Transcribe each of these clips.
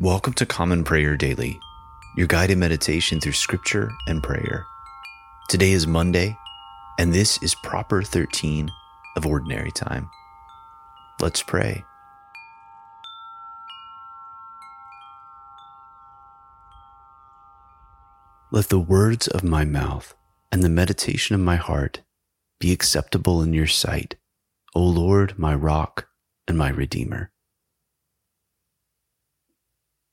Welcome to Common Prayer Daily, your guided meditation through scripture and prayer. Today is Monday, and this is Proper 13 of Ordinary Time. Let's pray. Let the words of my mouth and the meditation of my heart be acceptable in your sight, O Lord, my rock and my redeemer.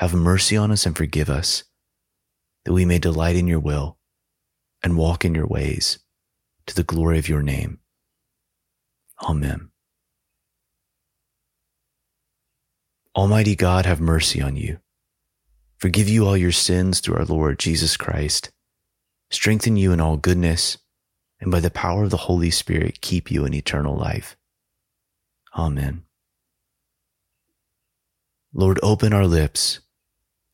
have mercy on us and forgive us, that we may delight in your will and walk in your ways to the glory of your name. Amen. Almighty God, have mercy on you. Forgive you all your sins through our Lord Jesus Christ. Strengthen you in all goodness, and by the power of the Holy Spirit, keep you in eternal life. Amen. Lord, open our lips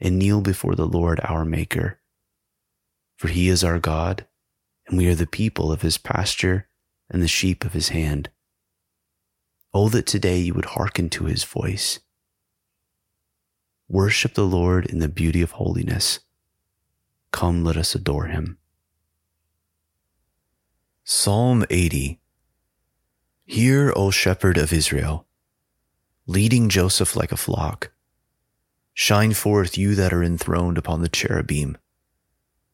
and kneel before the Lord our Maker. For he is our God, and we are the people of his pasture and the sheep of his hand. Oh, that today you would hearken to his voice. Worship the Lord in the beauty of holiness. Come, let us adore him. Psalm 80 Hear, O shepherd of Israel, leading Joseph like a flock Shine forth, you that are enthroned upon the cherubim.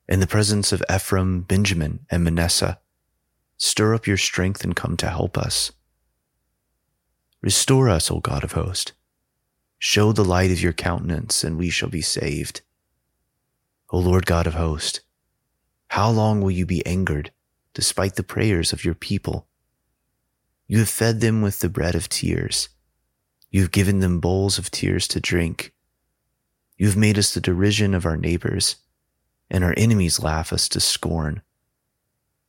In the presence of Ephraim, Benjamin, and Manasseh, stir up your strength and come to help us. Restore us, O God of hosts. Show the light of your countenance, and we shall be saved. O Lord God of hosts, how long will you be angered despite the prayers of your people? You have fed them with the bread of tears. You have given them bowls of tears to drink. You have made us the derision of our neighbors, and our enemies laugh us to scorn.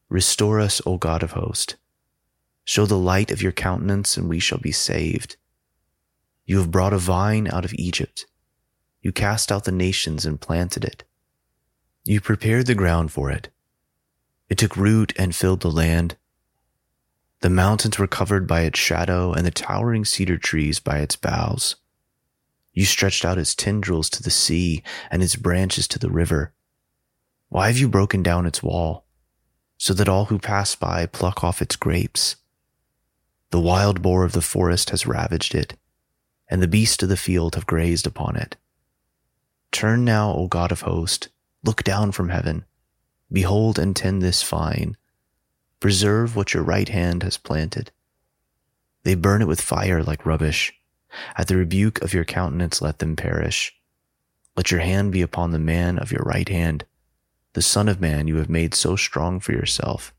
Restore us, O God of hosts. Show the light of your countenance, and we shall be saved. You have brought a vine out of Egypt. You cast out the nations and planted it. You prepared the ground for it. It took root and filled the land. The mountains were covered by its shadow, and the towering cedar trees by its boughs. You stretched out its tendrils to the sea and its branches to the river. Why have you broken down its wall, so that all who pass by pluck off its grapes? The wild boar of the forest has ravaged it, and the beasts of the field have grazed upon it. Turn now, O God of hosts, look down from heaven. Behold and tend this vine. Preserve what your right hand has planted. They burn it with fire like rubbish at the rebuke of your countenance, let them perish. Let your hand be upon the man of your right hand, the Son of Man you have made so strong for yourself.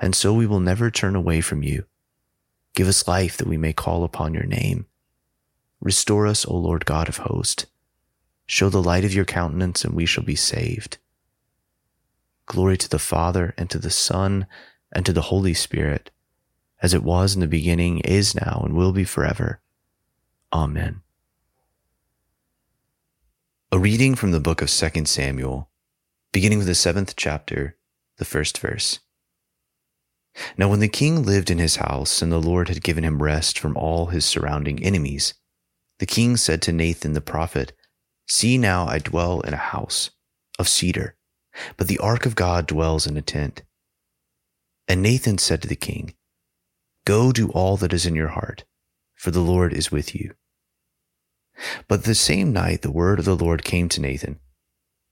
And so we will never turn away from you. Give us life that we may call upon your name. Restore us, O Lord God of hosts. Show the light of your countenance, and we shall be saved. Glory to the Father, and to the Son, and to the Holy Spirit, as it was in the beginning, is now, and will be forever. Amen. A reading from the book of 2 Samuel, beginning with the seventh chapter, the first verse. Now, when the king lived in his house and the Lord had given him rest from all his surrounding enemies, the king said to Nathan the prophet, See now, I dwell in a house of cedar, but the ark of God dwells in a tent. And Nathan said to the king, Go do all that is in your heart, for the Lord is with you. But the same night the word of the Lord came to Nathan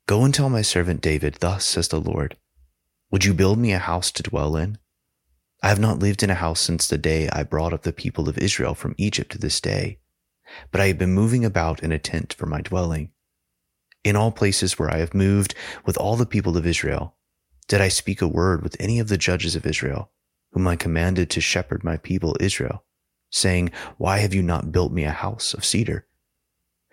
Go and tell my servant David, Thus says the Lord, Would you build me a house to dwell in? I have not lived in a house since the day I brought up the people of Israel from Egypt to this day, but I have been moving about in a tent for my dwelling. In all places where I have moved with all the people of Israel, did I speak a word with any of the judges of Israel, whom I commanded to shepherd my people Israel, saying, Why have you not built me a house of cedar?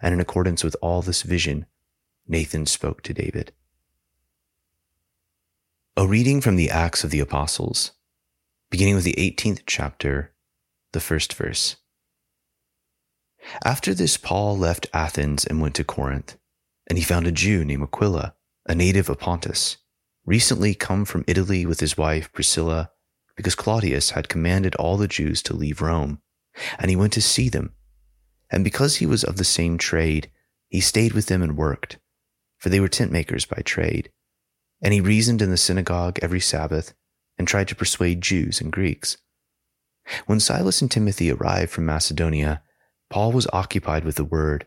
and in accordance with all this vision, Nathan spoke to David. A reading from the Acts of the Apostles, beginning with the 18th chapter, the first verse. After this, Paul left Athens and went to Corinth, and he found a Jew named Aquila, a native of Pontus, recently come from Italy with his wife Priscilla, because Claudius had commanded all the Jews to leave Rome, and he went to see them. And because he was of the same trade, he stayed with them and worked, for they were tent makers by trade and he reasoned in the synagogue every Sabbath and tried to persuade Jews and Greeks. When Silas and Timothy arrived from Macedonia, Paul was occupied with the word,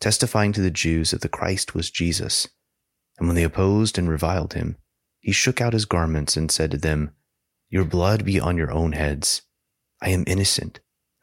testifying to the Jews that the Christ was Jesus. And when they opposed and reviled him, he shook out his garments and said to them, Your blood be on your own heads. I am innocent.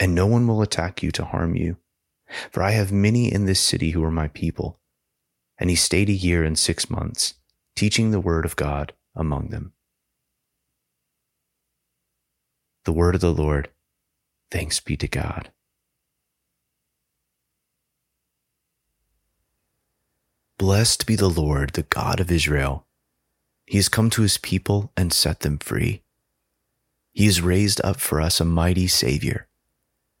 and no one will attack you to harm you. For I have many in this city who are my people. And he stayed a year and six months teaching the word of God among them. The word of the Lord. Thanks be to God. Blessed be the Lord, the God of Israel. He has come to his people and set them free. He has raised up for us a mighty Savior,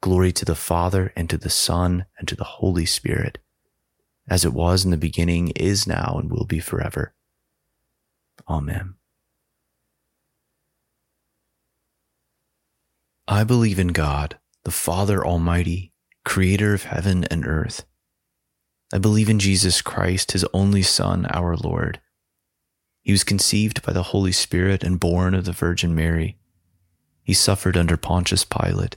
Glory to the Father, and to the Son, and to the Holy Spirit, as it was in the beginning, is now, and will be forever. Amen. I believe in God, the Father Almighty, creator of heaven and earth. I believe in Jesus Christ, his only Son, our Lord. He was conceived by the Holy Spirit and born of the Virgin Mary. He suffered under Pontius Pilate,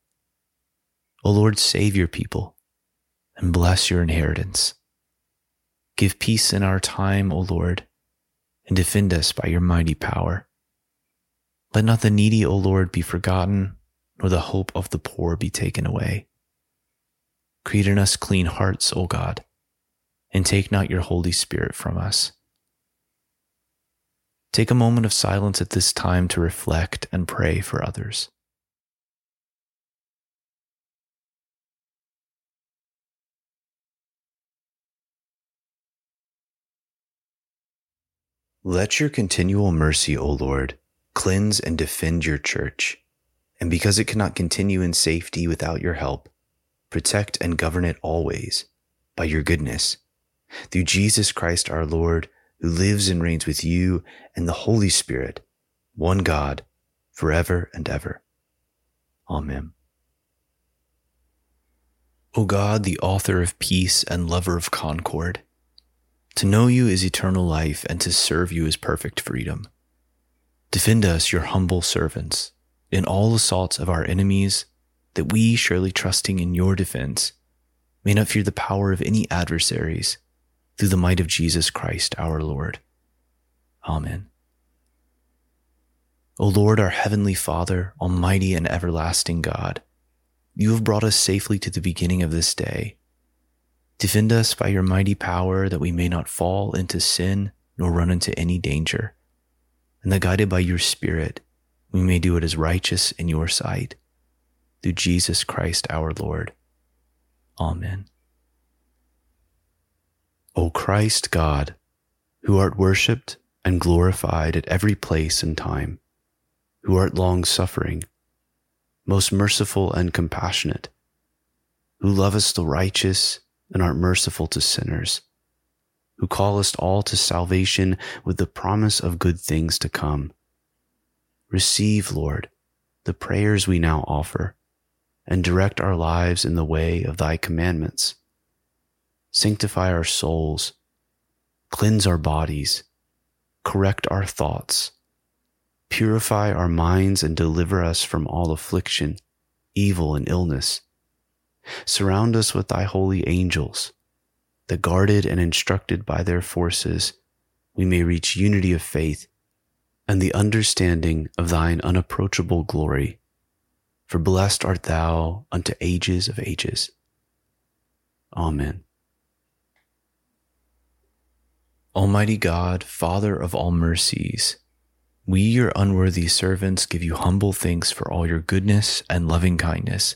O Lord, save your people and bless your inheritance. Give peace in our time, O Lord, and defend us by your mighty power. Let not the needy, O Lord, be forgotten, nor the hope of the poor be taken away. Create in us clean hearts, O God, and take not your Holy Spirit from us. Take a moment of silence at this time to reflect and pray for others. Let your continual mercy, O Lord, cleanse and defend your church. And because it cannot continue in safety without your help, protect and govern it always by your goodness. Through Jesus Christ our Lord, who lives and reigns with you and the Holy Spirit, one God, forever and ever. Amen. O God, the author of peace and lover of concord, to know you is eternal life, and to serve you is perfect freedom. Defend us, your humble servants, in all assaults of our enemies, that we, surely trusting in your defense, may not fear the power of any adversaries, through the might of Jesus Christ our Lord. Amen. O Lord, our heavenly Father, almighty and everlasting God, you have brought us safely to the beginning of this day. Defend us by your mighty power that we may not fall into sin nor run into any danger and that guided by your Spirit, we may do what is righteous in your sight. Through Jesus Christ our Lord. Amen. O Christ God, who art worshipped and glorified at every place and time, who art long suffering, most merciful and compassionate, who lovest the righteous and art merciful to sinners who callest all to salvation with the promise of good things to come. Receive, Lord, the prayers we now offer, and direct our lives in the way of thy commandments. Sanctify our souls, cleanse our bodies, correct our thoughts, purify our minds, and deliver us from all affliction, evil, and illness. Surround us with thy holy angels that guarded and instructed by their forces, we may reach unity of faith and the understanding of thine unapproachable glory. For blessed art thou unto ages of ages. Amen. Almighty God, Father of all mercies, we, your unworthy servants, give you humble thanks for all your goodness and loving kindness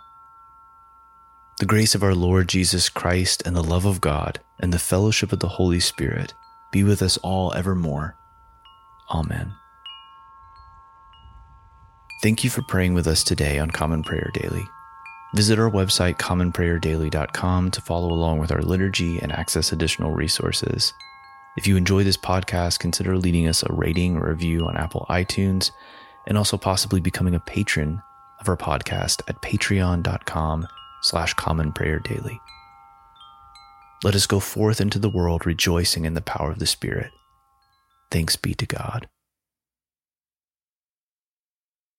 The grace of our Lord Jesus Christ and the love of God and the fellowship of the Holy Spirit be with us all evermore. Amen. Thank you for praying with us today on Common Prayer Daily. Visit our website, commonprayerdaily.com, to follow along with our liturgy and access additional resources. If you enjoy this podcast, consider leaving us a rating or review on Apple iTunes and also possibly becoming a patron of our podcast at patreon.com slash common prayer daily. Let us go forth into the world rejoicing in the power of the Spirit. Thanks be to God.